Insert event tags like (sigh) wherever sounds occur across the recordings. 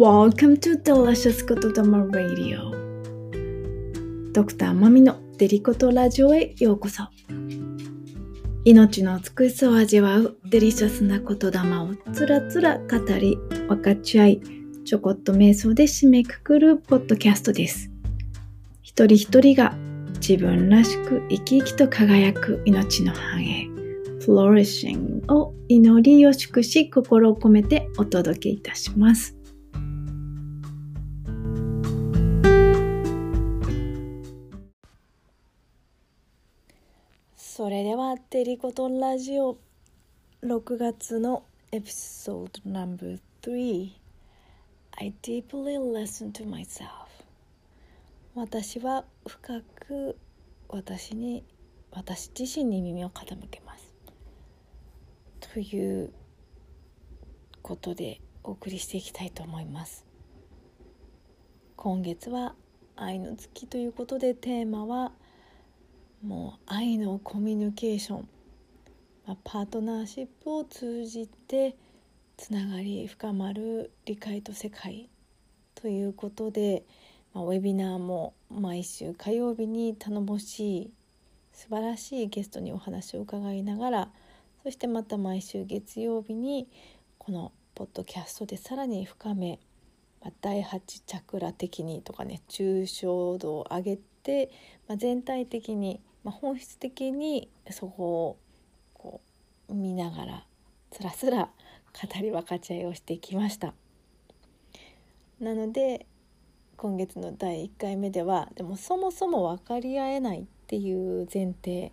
Welcome to Delicious ことだま Radio. ドクターマミのデリコトラジオへようこそ。命の美しさを味わうデリシャスな言霊をつらつら語り分かち合いちょこっと瞑想で締めくくるポッドキャストです。一人一人が自分らしく生き生きと輝く命の繁栄 Flourishing を祈りを祝し心を込めてお届けいたします。それではデリコトンラジオ。6月のエピソード No.3 I deeply listen to myself. 私は深く私に私自身に耳を傾けます。ということでお送りしていきたいと思います。今月は愛の月ということでテーマは「もう愛のコミュニケーション、まあ、パートナーシップを通じてつながり深まる理解と世界ということで、まあ、ウェビナーも毎週火曜日に頼もしい素晴らしいゲストにお話を伺いながらそしてまた毎週月曜日にこのポッドキャストでさらに深め、まあ、第8チャクラ的にとかね抽象度を上げて、まあ、全体的にまあ、本質的にそこをこう見ながらつらつら語り分かち合いをしてきました。なので今月の第1回目ではでもそもそも分かり合えないっていう前提。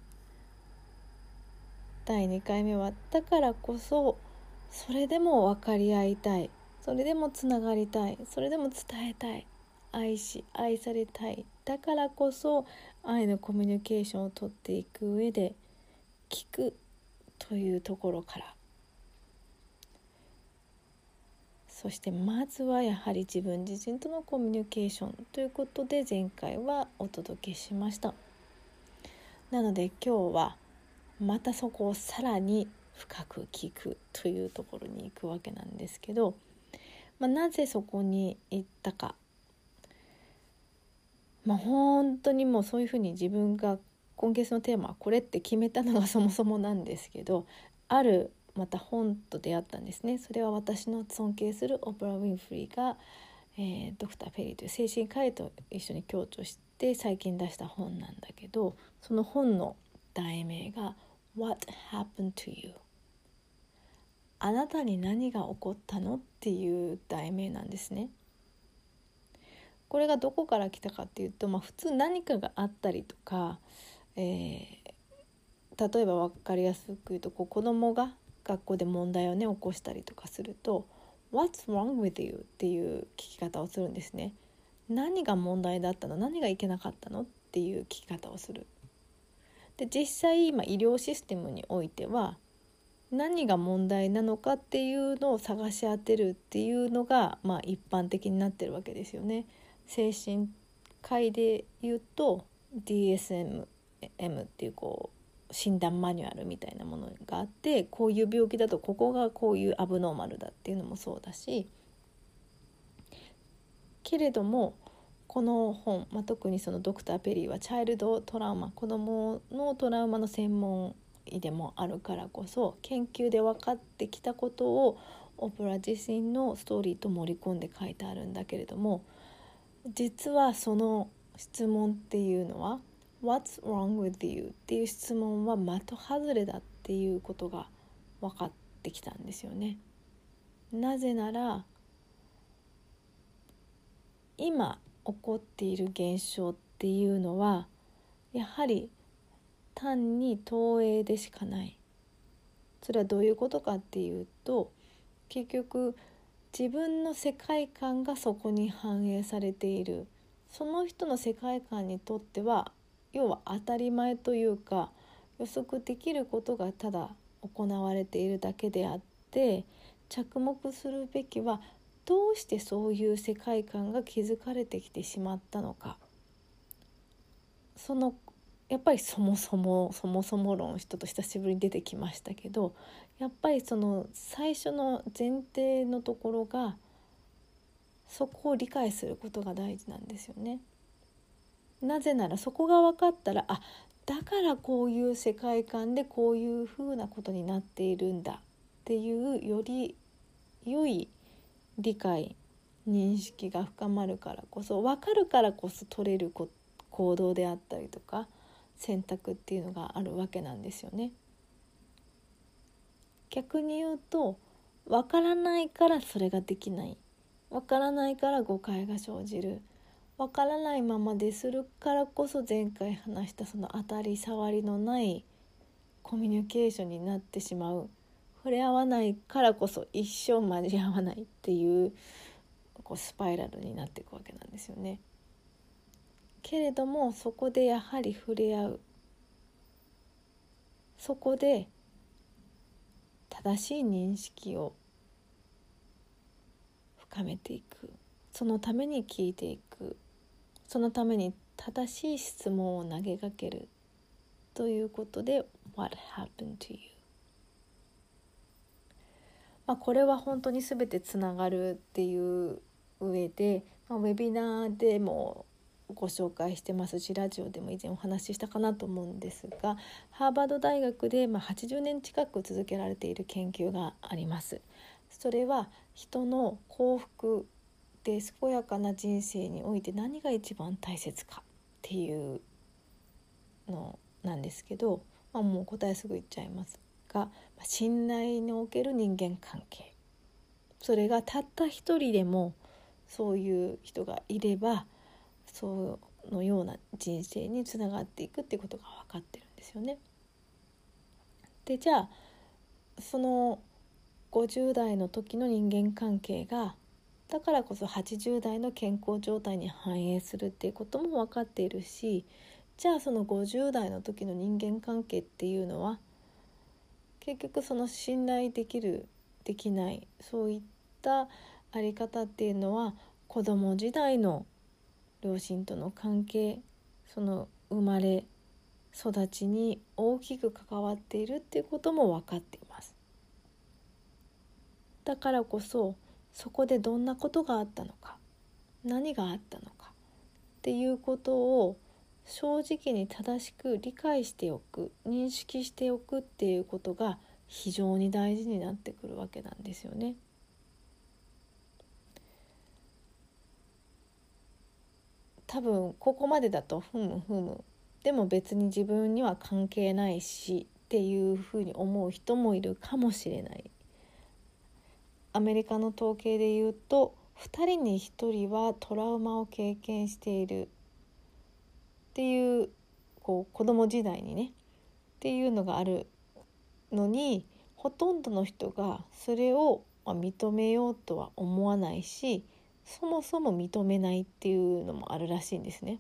第2回目はだからこそそれでも分かり合いたい。それでもつながりたい。それでも伝えたい。愛し愛されたい。だからこそ愛のコミュニケーションをとっていく上で聞くというところから。そしてまずはやはり自分自身とのコミュニケーションということで前回はお届けしました。なので今日はまたそこをさらに深く聞くというところに行くわけなんですけど、まあ、なぜそこに行ったかまあ本当にもうそういうふうに自分が今月のテーマはこれって決めたのがそもそもなんですけどあるまた本と出会ったんですねそれは私の尊敬するオプラ・ウィンフリーが、えー、ドクター・ペリーという精神科医と一緒に共著して最近出した本なんだけどその本の題名が「What happened to you?」あなたに何が起こったのっていう題名なんですね。これがどこから来たかっていうと、まあ、普通何かがあったりとか、えー、例えば分かりやすく言うとこう子供が学校で問題をね起こしたりとかすると「What's wrong with you?」っていう聞き方をするんですね。何が問題だったの？何がいけなかったの？っていう聞き方をする。で実際今医療システムにおいては何が問題なのかっていうのを探し当てるっていうのが、まあ、一般的になってるわけですよね。精神科医で言うと DSM-M っていうこう診断マニュアルみたいなものがあってこういう病気だとここがこういうアブノーマルだっていうのもそうだしけれどもこの本、まあ、特にそのドクター・ペリーはチャイルドトラウマ子どものトラウマの専門医でもあるからこそ研究で分かってきたことをオプラ自身のストーリーと盛り込んで書いてあるんだけれども実はその質問っていうのは「What's wrong with you?」っていう質問は的外れだっていうことが分かってきたんですよね。なぜなら今起こっている現象っていうのはやはり単に投影でしかないそれはどういうことかっていうと結局自分の世界観がそこに反映されている。その人の世界観にとっては要は当たり前というか予測できることがただ行われているだけであって着目するべきはどうしてそういう世界観が築かれてきてしまったのか。そのやっぱりそもそもそもそも論人と久しぶりに出てきましたけどやっぱりその最初の前提のところがそこを理解することが大事なんですよね。なぜならそこが分かったらあだからこういう世界観でこういうふうなことになっているんだっていうより良い理解認識が深まるからこそ分かるからこそ取れる行動であったりとか選択っていうのがあるわけなんですよね。逆に言うと分からないからそれができない。分からないから誤解が生じる。分からないままでするからこそ前回話したその当たり障りのないコミュニケーションになってしまう。触れ合わないからこそ一生交わないっていうこうスパイラルになっていくわけなんですよね。けれどもそこでやはり触れ合う。そこで正しい認識を深めていく。そのために聞いていく。そのために正しい質問を投げかける。ということで「What happened to you?」まあ、これは本当に全てつながるっていう上で、まあ、ウェビナーでもご紹介してますしラジオでも以前お話ししたかなと思うんですがハーバード大学でま80年近く続けられている研究があります。それは人の幸福で健やかな人生において何が一番大切かっていうのなんですけど、まあ、もう答えすぐ言っちゃいますが信頼における人間関係それがたった一人でもそういう人がいればそのような人生につながっていくっていうことが分かってるんですよね。でじゃあその50代の時の人間関係がだからこそ80代の健康状態に反映するっていうことも分かっているしじゃあその50代の時の人間関係っていうのは結局その信頼できるできないそういったあり方っていうのは子供時代の両親との関係その生まれ育ちに大きく関わっているっていうことも分かっています。だからこそそこでどんなことがあったのか何があったのかっていうことを正直に正しく理解しておく認識しておくっていうことが非常に大事になってくるわけなんですよね。多分ここまでだとふむふむ。でも別に自分には関係ないしっていうふうに思う人もいるかもしれない。アメリカの統計で言うと2人に1人はトラウマを経験している。っていうこう子供時代にね。っていうのがあるのにほとんどの人がそれを認めようとは思わないしそもそも認めないっていうのもあるらしいんですね。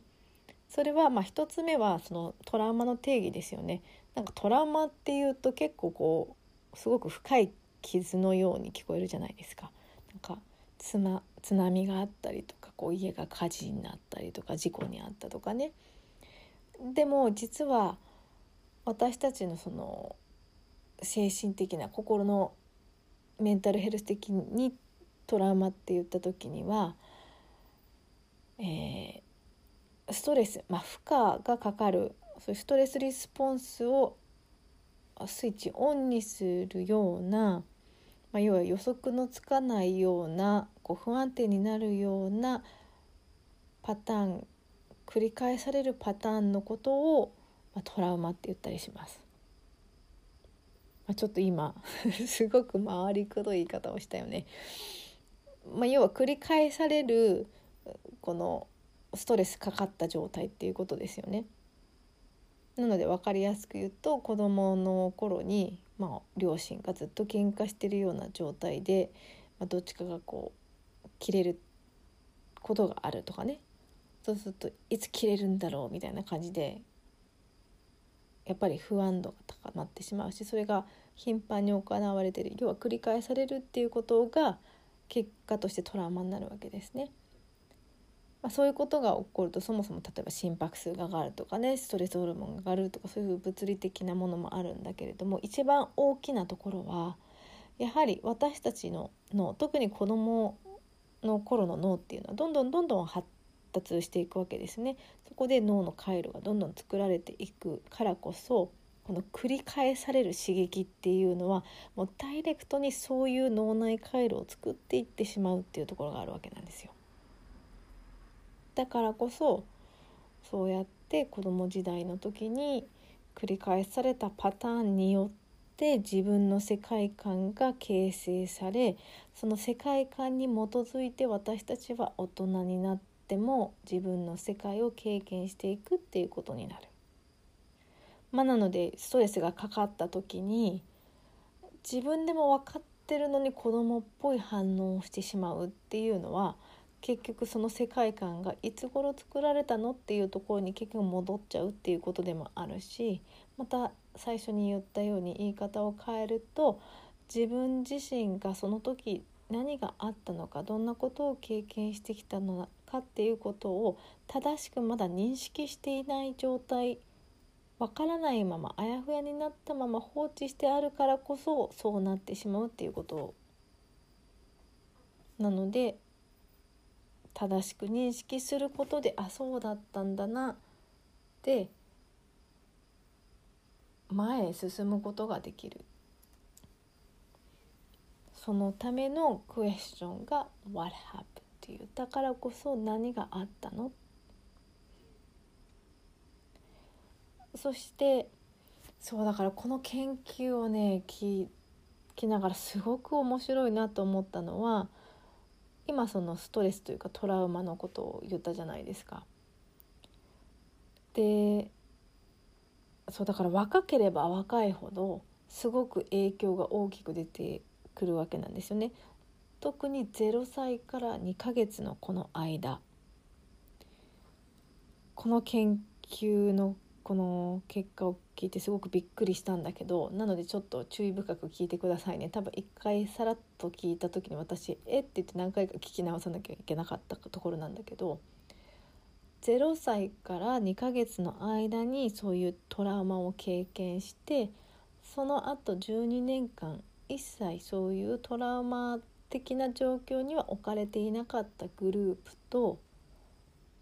それはまあ1つ目はそのトラウマの定義ですよね。なんかトラウマっていうと結構こうすごく深い傷のように聞こえるじゃないですか。なんか津津波があったりとかこう家が火事になったりとか事故にあったとかね。でも実は私たちのその精神的な心のメンタルヘルス的にトラウマって言った時には、えー、ストレス、まあ、負荷がかかるそういうストレスリスポンスをスイッチオンにするような、まあ、要は予測のつかないようなこう不安定になるようなパターン繰り返されるパターンのことを、まあ、トラウマって言ったりします。まあ、ちょっと今 (laughs) すごく回りくどい言い方をしたよね。まあ、要は繰り返されるこのストレスかかった状態っていうことですよね。なので分かりやすく言うと子どもの頃に、まあ、両親がずっと喧嘩してるような状態で、まあ、どっちかがこう切れることがあるとかねそうするといつ切れるんだろうみたいな感じでやっぱり不安度が高まってしまうしそれが頻繁に行われてる要は繰り返されるっていうことが結果としてトラウマになるわけですね。まあ、そういうことが起こるとそもそも例えば心拍数が上がるとかねストレスホルモンが上がるとかそういう物理的なものもあるんだけれども一番大きなところはやはり私たちのの特に子供の頃の脳っていうのはどんどんどんどん発達していくわけですね。そこで脳の回路がどんどん作られていくからこそこの繰り返される刺激っていうのはもうダイレクトにそういう脳内回路を作っていってしまうっていうところがあるわけなんですよ。だからこそそうやって子供時代の時に繰り返されたパターンによって自分の世界観が形成されその世界観に基づいて私たちは大人になっても自分の世界を経験していくっていうことになる。まあ、なのでストレスがかかった時に自分でも分かってるのに子供っぽい反応をしてしまうっていうのは結局その世界観がいつ頃作られたのっていうところに結局戻っちゃうっていうことでもあるしまた最初に言ったように言い方を変えると自分自身がその時何があったのかどんなことを経験してきたのかっていうことを正しくまだ認識していない状態わからないままあやふやになったまま放置してあるからこそそうなってしまうっていうこと。なので正しく認識することであそうだったんだなって前へ進むことができる。そのためのクエスチョンが「What happened?」っていう。だからこそ何があったの？そしてそうだからこの研究をね聞きながらすごく面白いなと思ったのは今そのストレスというかトラウマのことを言ったじゃないですか。でそうだから若ければ若いほどすごく影響が大きく出てくるわけなんですよね。特に0歳から2ヶ月のこの間この研究のこの結果を聞いてすごくびっくりしたんだけどなのでちょっと注意深く聞いてくださいね多分一回さらっと聞いた時に私「え？っ?」て言って何回か聞き直さなきゃいけなかったところなんだけど0歳から2ヶ月の間にそういうトラウマを経験してその後12年間一切そういうトラウマ的な状況には置かれていなかったグループと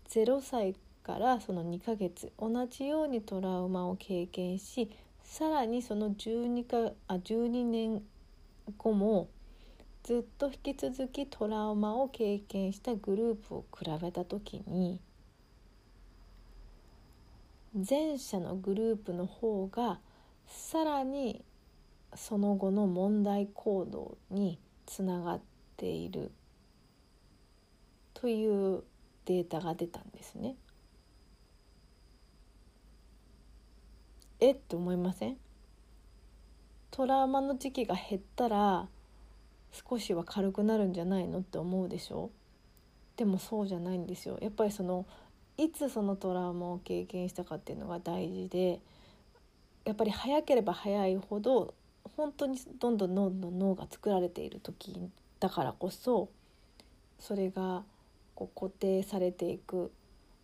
0歳からその2ヶ月同じようにトラウマを経験しさらにその12かあ12年後もずっと引き続きトラウマを経験したグループを比べた時に前者のグループの方がさらにその後の問題行動につながっているというデータが出たんですね。え？って思いません？トラウマの時期が減ったら少しは軽くなるんじゃないの？って思うでしょ？でもそうじゃないんですよ。やっぱりそのいつそのトラウマを経験したかっていうのが大事でやっぱり早ければ早いほど本当にどんどんどんどん脳が作られている時だからこそそれがこう固定されていく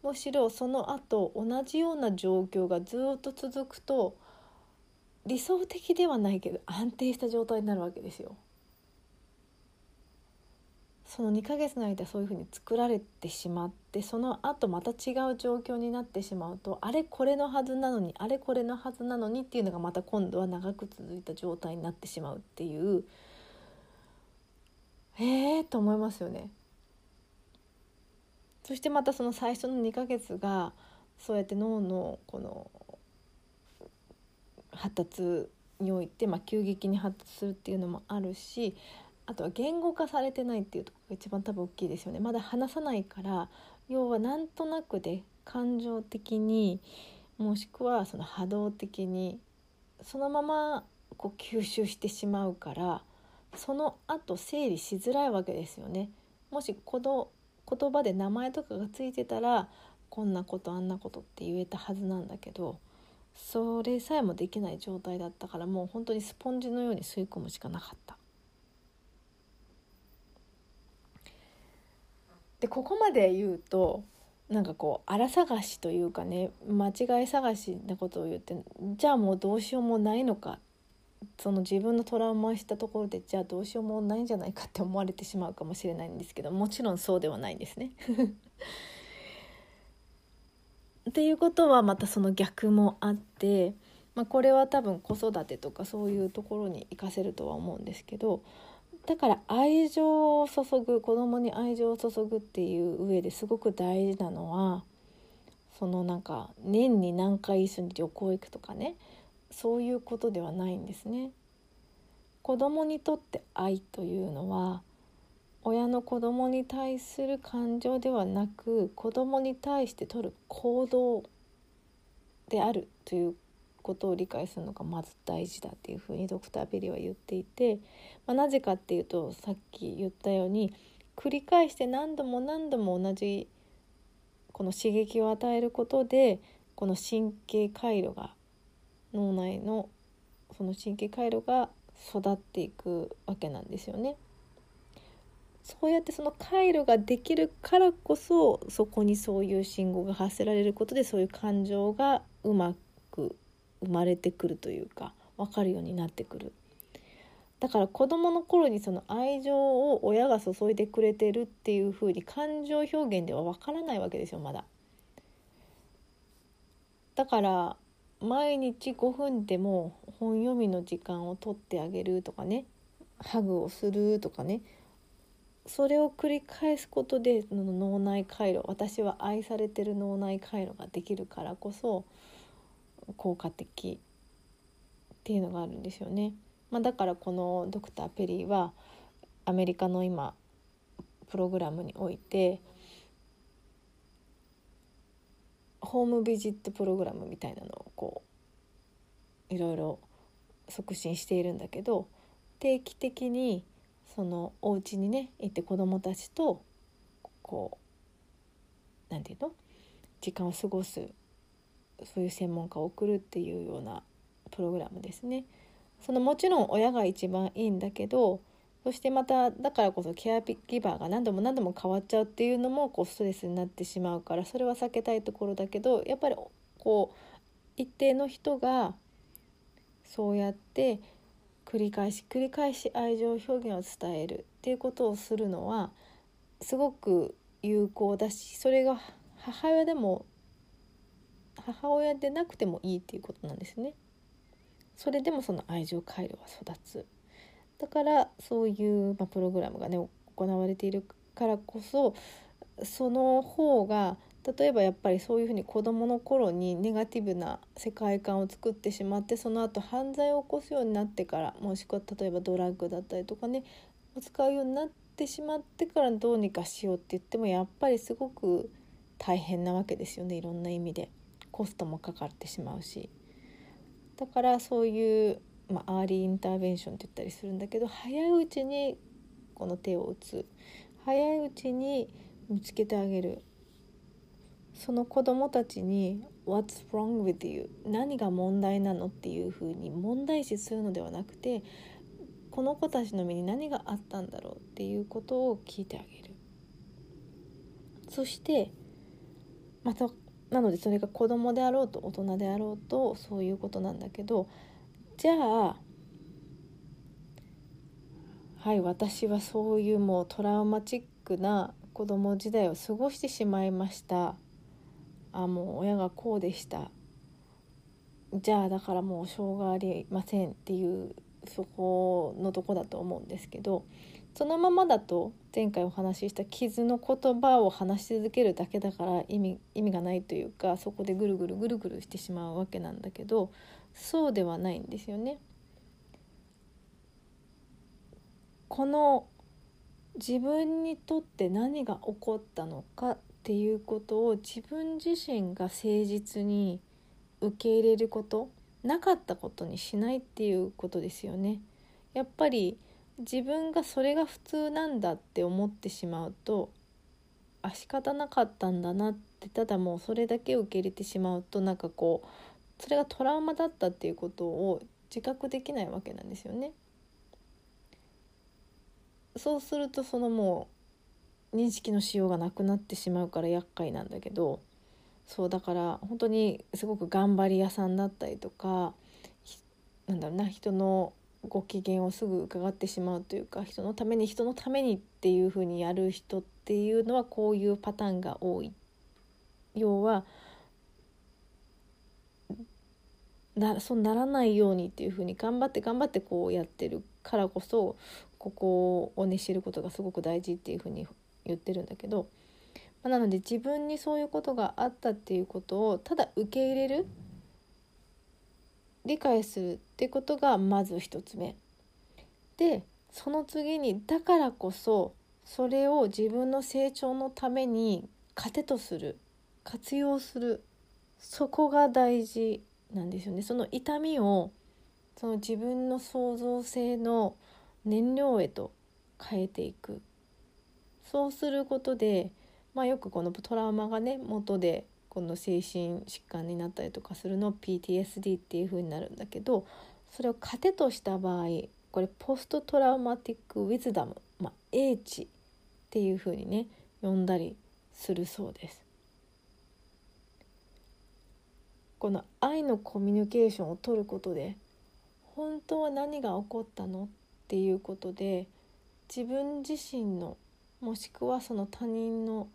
むしろその後同じような状況がずっと続くと理想的ではないけど安定した状態になるわけですよ。その2ヶ月の間そういうふうに作られてしまってその後また違う状況になってしまうとあれこれのはずなのにあれこれのはずなのにっていうのがまた今度は長く続いた状態になってしまうっていうええー、と思いますよね。そしてまたその最初の2ヶ月がそうやって脳のこの発達において、まあ、急激に発達するっていうのもあるしあとは言語化されてないっていうとこが一番多分大きいですよねまだ話さないから要はなんとなくで感情的にもしくはその波動的にそのままこう吸収してしまうからその後整理しづらいわけですよね。もし子供言葉で名前とかがついてたらこんなことあんなことって言えたはずなんだけどそれさえもできない状態だったからもう本当にスポンジのように吸い込むしかなかった。でここまで言うとなんかこう荒探しというかね間違い探しなことを言ってじゃあもうどうしようもないのかその自分のトラウマしたところでじゃあどうしようもないんじゃないかって思われてしまうかもしれないんですけどもちろんそうではないんですね。(laughs) っていうことはまたその逆もあって、まあ、これは多分子育てとかそういうところに活かせるとは思うんですけどだから愛情を注ぐ子供に愛情を注ぐっていう上ですごく大事なのはそのなんか年に何回一緒に旅行行くとかねそういうことではないんですね。子供にとって愛というのは親の子供に対する感情ではなく子供に対して取る行動であるということを理解するのがまず大事だっていうふうにドクター・ペリーは言っていて、まあ、なぜかっていうとさっき言ったように繰り返して何度も何度も同じこの刺激を与えることでこの神経回路が脳内のその神経回路が育っていくわけなんですよね。そうやってその回路ができるからこそそこにそういう信号が発せられることでそういう感情がうまく生まれてくるというか分かるようになってくるだから子どもの頃にその愛情を親が注いでくれてるっていう風に感情表現では分からないわけですよまだ。だから毎日5分でも本読みの時間を取ってあげるとかねハグをするとかねそれを繰り返すことで脳内回路私は愛されてる脳内回路ができるからこそ効果的っていうのがあるんですよね。まあ、だからこのドクター・ペリーはアメリカの今プログラムにおいてホームビジットプログラムみたいなのをこういろいろ促進しているんだけど定期的にそのお家にね行って子どもたちとこう何て言うの？時間を過ごすそういう専門家を送るっていうようなプログラムですね。そのもちろん親が一番いいんだけどそしてまただからこそケアギバーが何度も何度も変わっちゃうっていうのもこうストレスになってしまうからそれは避けたいところだけどやっぱりこう一定の人がそうやって繰り返し繰り返し愛情表現を伝えるっていうことをするのはすごく有効だしそれが母親でも母親でなくてもいいっていうことなんですね。それでもその愛情回路は育つだからそういう、まあ、プログラムがね行われているからこそその方が例えばやっぱりそういうふうに子どもの頃にネガティブな世界観を作ってしまってその後犯罪を起こすようになってからもしくは例えばドラッグだったりとかねを使うようになってしまってからどうにかしようって言ってもやっぱりすごく大変なわけですよねいろんな意味でコストもかかってしまうし。だからそういう、まあ、 early intervention って言ったりするんだけど早いうちにこの手を打つ。早いうちに見つけてあげる。その子供たちに「What's wrong with you?」何が問題なのっていうふうに問題視するのではなくてこの子たちの身に何があったんだろうっていうことを聞いてあげる。そしてまたなのでそれが子供であろうと大人であろうとそういうことなんだけどじゃあはい私はそういうもうトラウマチックな子供時代を過ごしてしまいました。あもう親がこうでした。じゃあだからもうしょうがありませんっていうそこのとこだと思うんですけどそのままだと前回お話しした傷の言葉を話し続けるだけだから意味意味がないというかそこでぐるぐるぐるぐるしてしまうわけなんだけどそうではないんですよね。この自分にとって何が起こったのかっていうことを自分自身が誠実に受け入れることなかったことにしないっていうことですよね。やっぱり自分がそれが普通なんだって思ってしまうとあ仕方なかったんだなってただもうそれだけ受け入れてしまうとなんかこうそれがトラウマだったっていうことを自覚できないわけなんですよね。そうするとそのもう認識のしようがなくなってしまうから厄介なんだけどそうだから本当にすごく頑張り屋さんだったりとかなんだろうな人のご機嫌をすぐ伺ってしまうというか人のために人のためにっていうふうにやる人っていうのはこういうパターンが多い。要はなそうならないようにっていうふうに頑張って頑張ってこうやってるからこそここをね知ることがすごく大事っていうふうに言ってるんだけど、まあ、なので自分にそういうことがあったっていうことをただ受け入れる理解するっていうことがまず一つ目。でその次にだからこそそれを自分の成長のために糧とする活用するそこが大事なんですよね。その痛みをその自分の創造性の燃料へと変えていくそうすることで、まあ、よくこのトラウマがね元でこの精神疾患になったりとかするのを PTSD っていう風になるんだけどそれを糧とした場合これポストトラウマティック・ウィズダム、まあ、英知っていう風にね呼んだりするそうです。この愛のコミュニケーションを取ることで本当は何が起こったのっていうことで自分自身のもしくはその他人の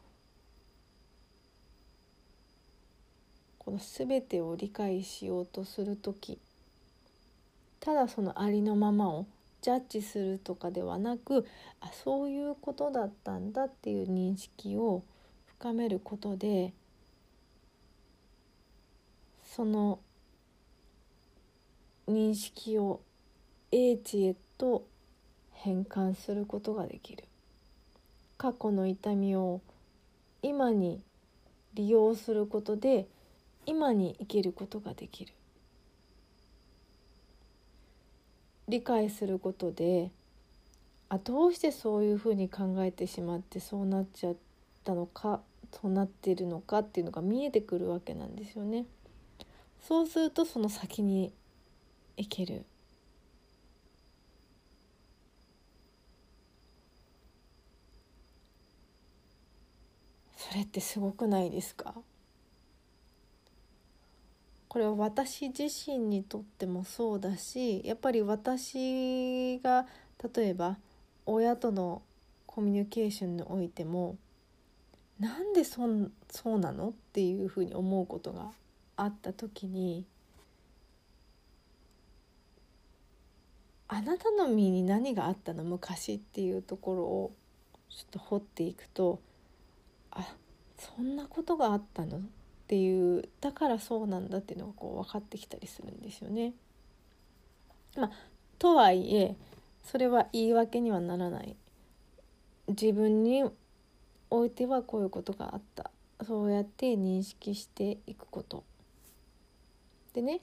この全てを理解しようとする時ただそのありのままをジャッジするとかではなくあそういうことだったんだっていう認識を深めることでその認識を英知へと変換することができる過去の痛みを今に利用することで今に生きることができる理解することであどうしてそういうふうに考えてしまってそうなっちゃったのかそうなっているのかっていうのが見えてくるわけなんですよね。そうするとその先に行ける。それってすごくないですか？これは私自身にとってもそうだしやっぱり私が例えば親とのコミュニケーションにおいてもなんでそんそうなの？っていうふうに思うことがあった時にあなたの身に何があったの？昔っていうところをちょっと掘っていくとあそんなことがあったの？っていうだからそうなんだっていうのがこう分かってきたりするんですよね。まあ、とはいえそれは言い訳にはならない。自分においてはこういうことがあった。そうやって認識していくこと。でね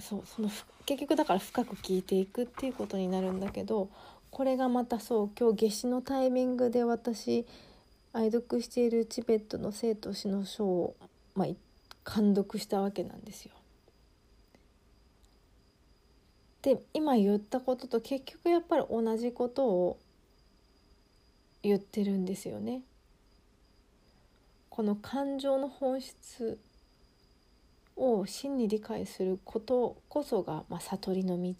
そうその結局だから深く聞いていくっていうことになるんだけどこれがまたそう今日夏至のタイミングで私愛読しているチベットの生と死の書をまあ、感読したわけなんですよ。で今言ったことと結局やっぱり同じことを言ってるんですよね。この感情の本質を真に理解することこそが、まあ、悟りの道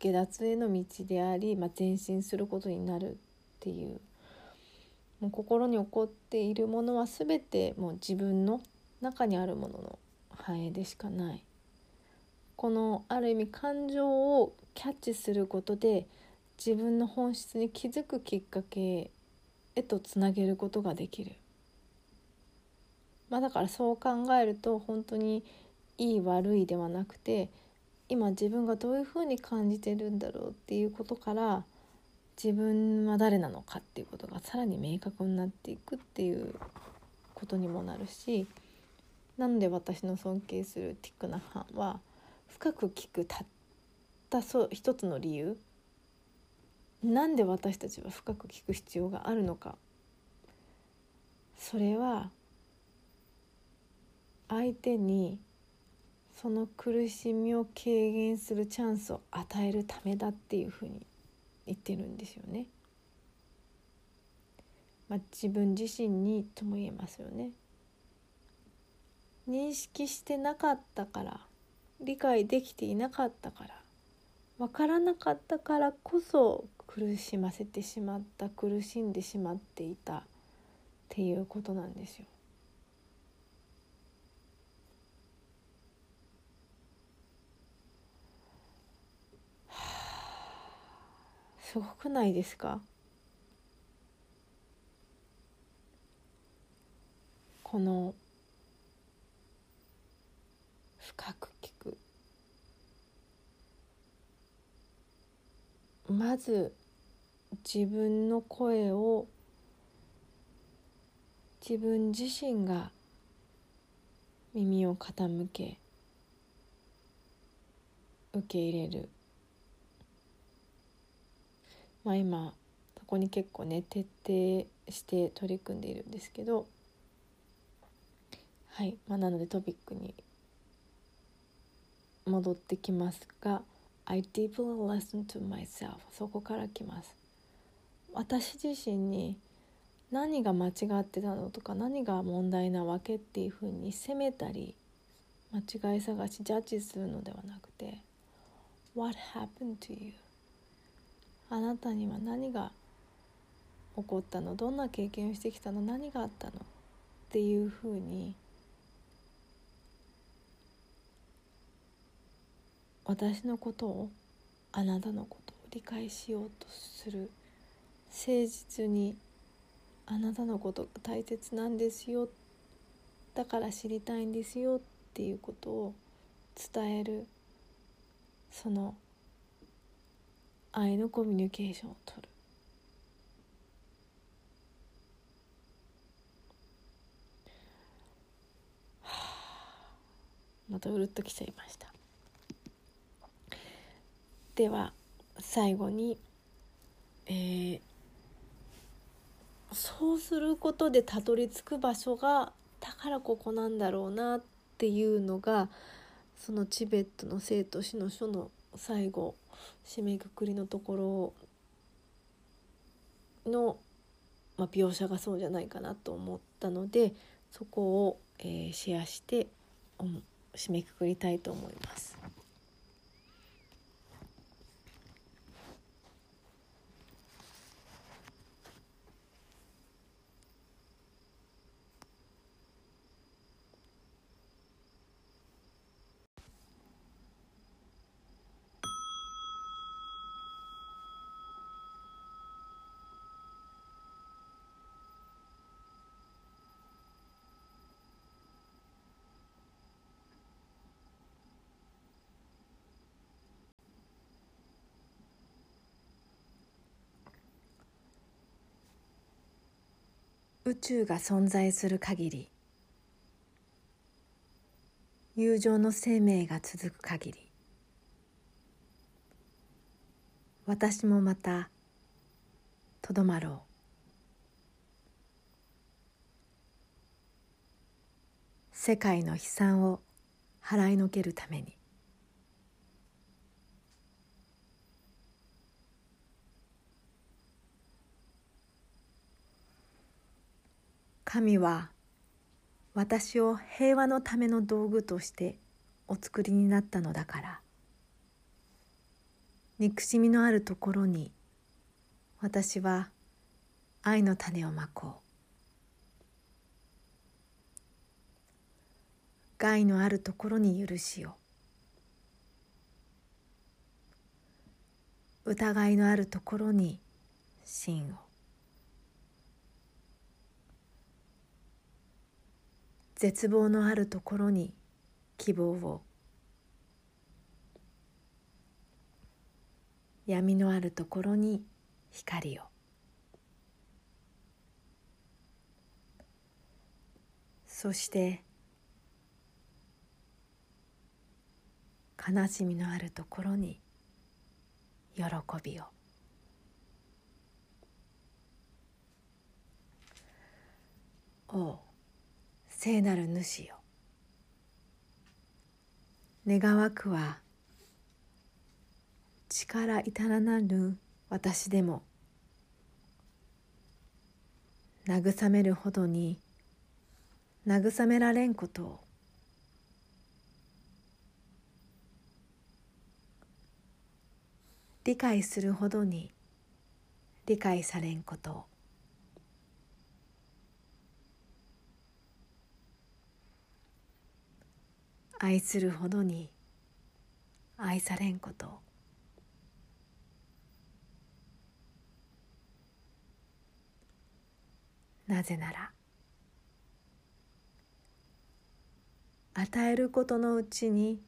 下脱への道であり、まあ、前進することになるっていうもう心に起こっているものは全てもう自分の中にあるものの反映でしかないこのある意味感情をキャッチすることで自分の本質に気づくきっかけへとつなげることができる。まあ、だからそう考えると本当にいい悪いではなくて今自分がどういうふうに感じてるんだろうっていうことから自分は誰なのかっていうことがさらに明確になっていくっていうことにもなるしなので私の尊敬するティック・ナハンは深く聞くたったそ一つの理由なんで私たちは深く聞く必要があるのかそれは相手にその苦しみを軽減するチャンスを与えるためだっていうふうに言ってるんですよね。まあ、自分自身にとも言えますよね。認識してなかったから理解できていなかったから分からなかったからこそ苦しませてしまった苦しんでしまっていたっていうことなんですよ。すごくないですかこの深く聞くまず自分の声を自分自身が耳を傾け受け入れるまあ今そこに結構ね徹底して取り組んでいるんですけどはい、まあ、なのでトピックに戻ってきますが「I deeply listen to myself」そこから来ます。私自身に何が間違ってたのとか何が問題なわけっていうふうに責めたり間違い探しジャッジするのではなくて「What happened to you?」あなたには何が起こったの？どんな経験をしてきたの？何があったの？っていうふうに私のことをあなたのことを理解しようとする誠実にあなたのことが大切なんですよ。だから知りたいんですよっていうことを伝える。その愛のコミュニケーションをとる。またうるっときちゃいました。では最後に、えー、そうすることでたどり着く場所がだからここなんだろうなっていうのがそのチベットの生と死の書の最後締めくくりのところの、まあ、描写がそうじゃないかなと思ったのでそこを、えー、シェアして、締めくくりたいと思います。宇宙が存在する限り友情の生命が続く限り私もまたとどまろう。世界の悲惨を払いのけるために。神は私を平和のための道具としてお作りになったのだから。憎しみのあるところに私は愛の種をまこう。害のあるところに許しを疑いのあるところに真を。絶望のあるところに希望を。闇のあるところに光を。そして悲しみのあるところに喜びを。おう。聖なる主よ。願わくは力至らなる私でも。慰めるほどに慰められんことを。理解するほどに理解されんことを。愛するほどに愛されんこと。なぜなら与えることのうちに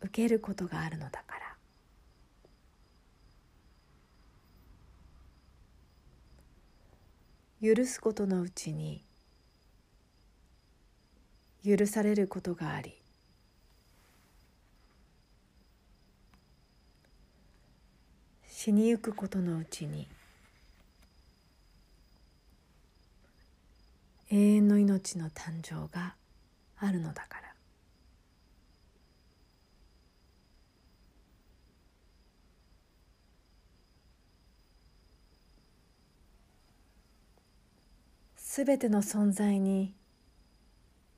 受けることがあるのだから。許すことのうちに許されることがあり死にゆくことのうちに永遠の命の誕生があるのだから。すべての存在に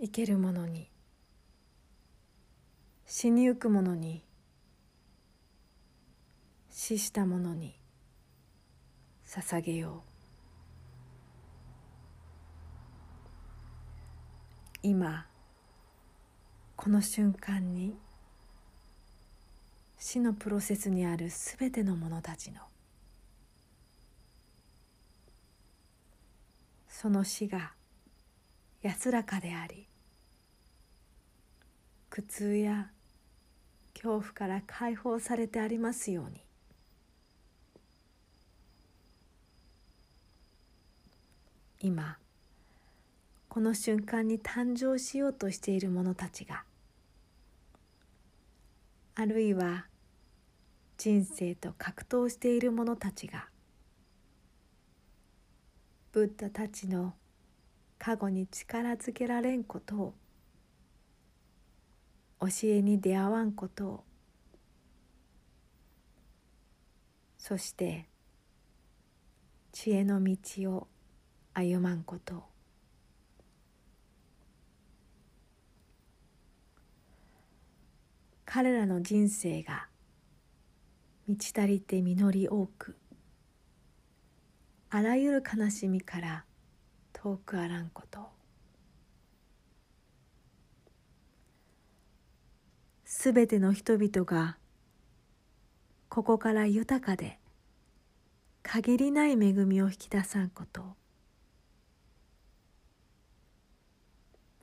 生けるものに死にゆくものに死したものに捧げよう。今この瞬間に死のプロセスにあるすべての者たちのその死が安らかであり苦痛や恐怖から解放されてありますように。今この瞬間に誕生しようとしている者たちがあるいは人生と格闘している者たちがブッダたちの過去に力づけられんことを教えに出会わんことを。そして知恵の道を歩まんことを。彼らの人生が満ち足りて実り多くあらゆる悲しみから遠くあらんことを。すべての人々がここから豊かで限りない恵みを引き出さんこと。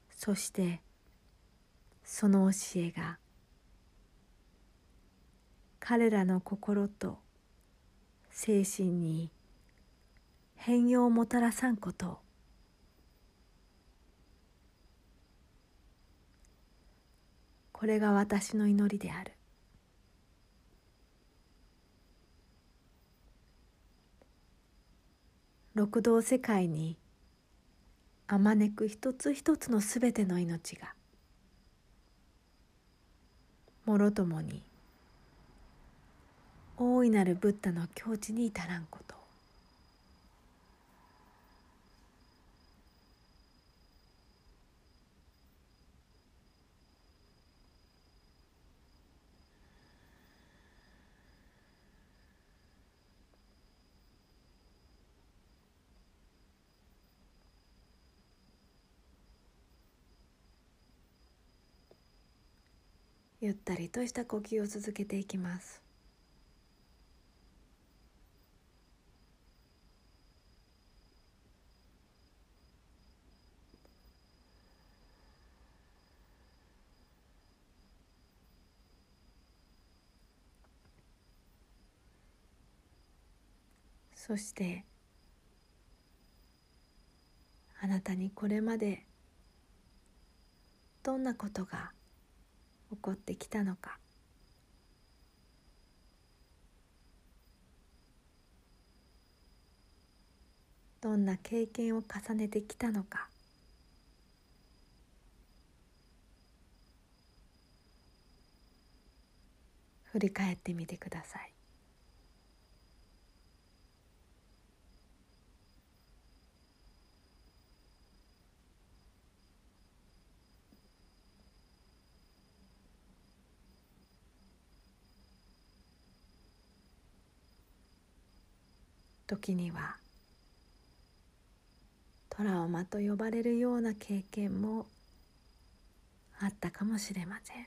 そしてその教えが彼らの心と精神に変容をもたらさんこと。これが私の祈りである。六道世界にあまねく一つ一つのすべての命がもろともに大いなるブッダの境地に至らんこと。ゆったりとした呼吸を続けていきます。そしてあなたにこれまでどんなことが起こってきたのか。どんな経験を重ねてきたのか。振り返ってみてください。時にはトラウマと呼ばれるような経験もあったかもしれません。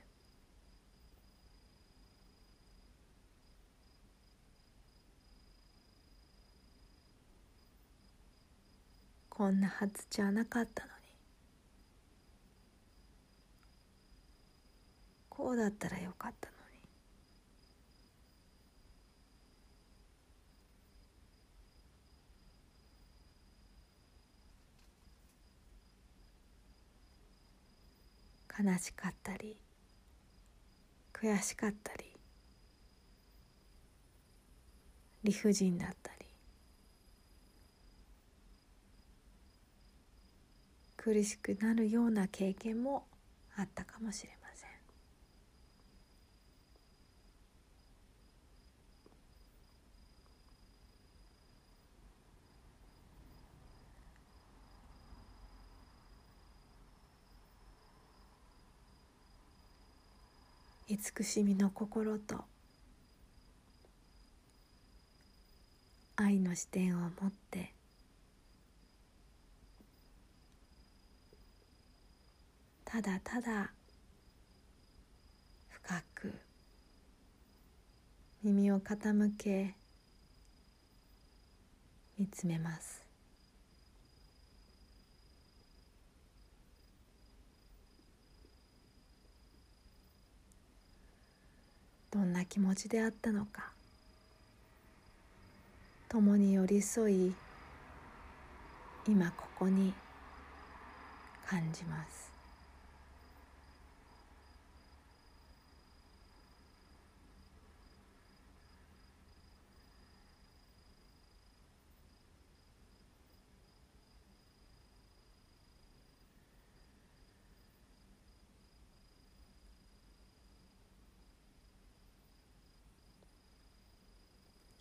こんなはずじゃなかったのにこうだったらよかったのに悲しかったり悔しかったり理不尽だったり苦しくなるような経験もあったかもしれません。慈しみの心と愛の視点を持ってただただ深く耳を傾け見つめます。どんな気持ちであったのか。共に寄り添い今ここに感じます。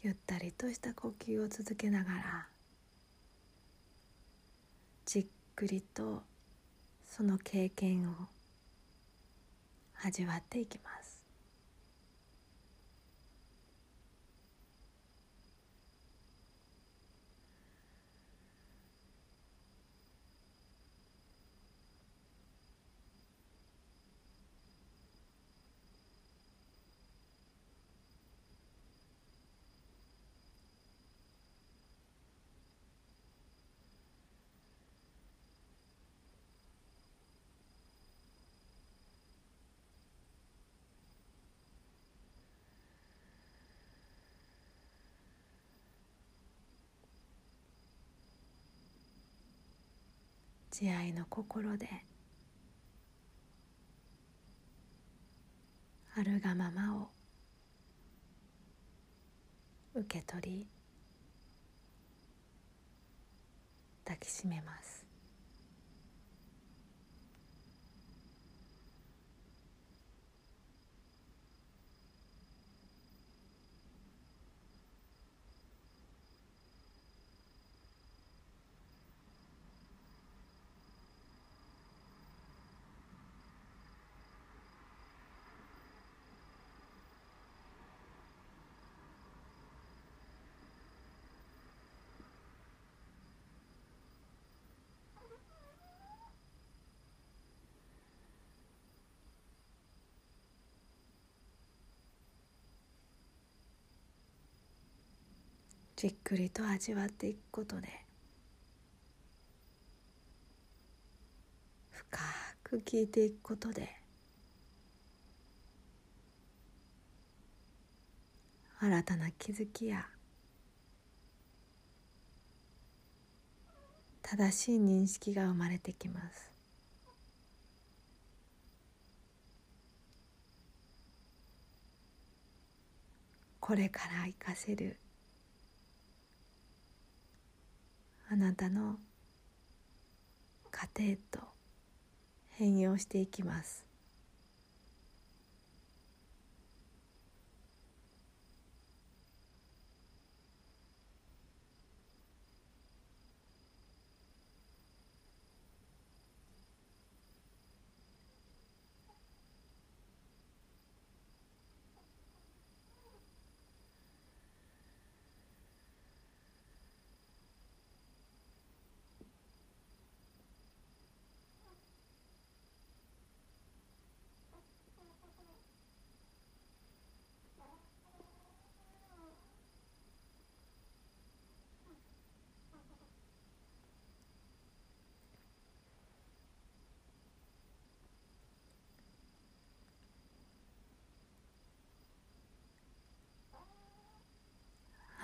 ゆったりとした呼吸を続けながらじっくりとその経験を味わっていきます。慈愛の心であるがままを受け取り抱きしめます。じっくりと味わっていくことで深く聞いていくことで新たな気づきや正しい認識が生まれてきます。これから活かせるあなたの家庭と変容していきます。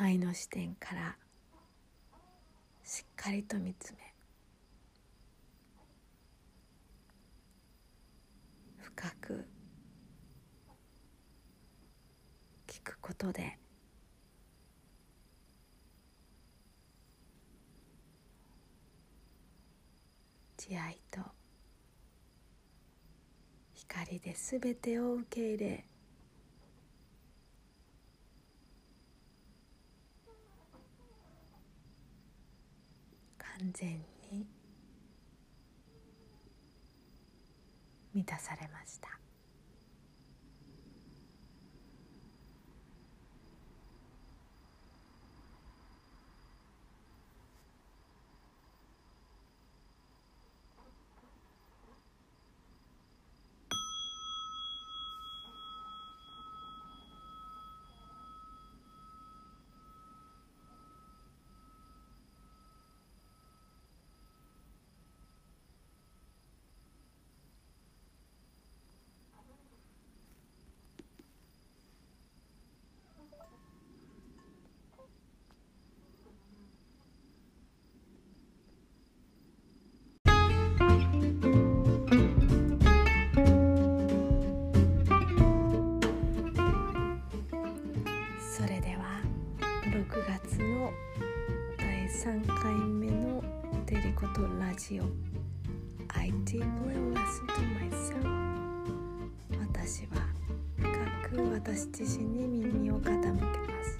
愛の視点からしっかりと見つめ深く聞くことで慈愛と光で全てを受け入れ完全に満たされました。とラジオ I deeply listen to myself 私は深く私自身に耳を傾けます。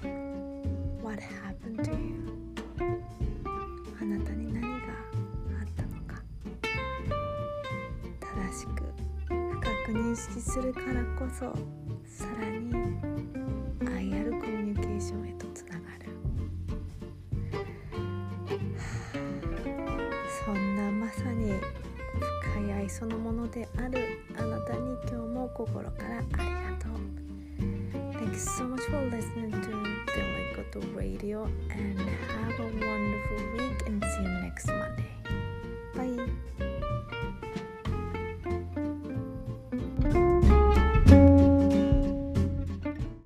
What happened to you? あなたに何があったのか？正しく深く認識するからこそ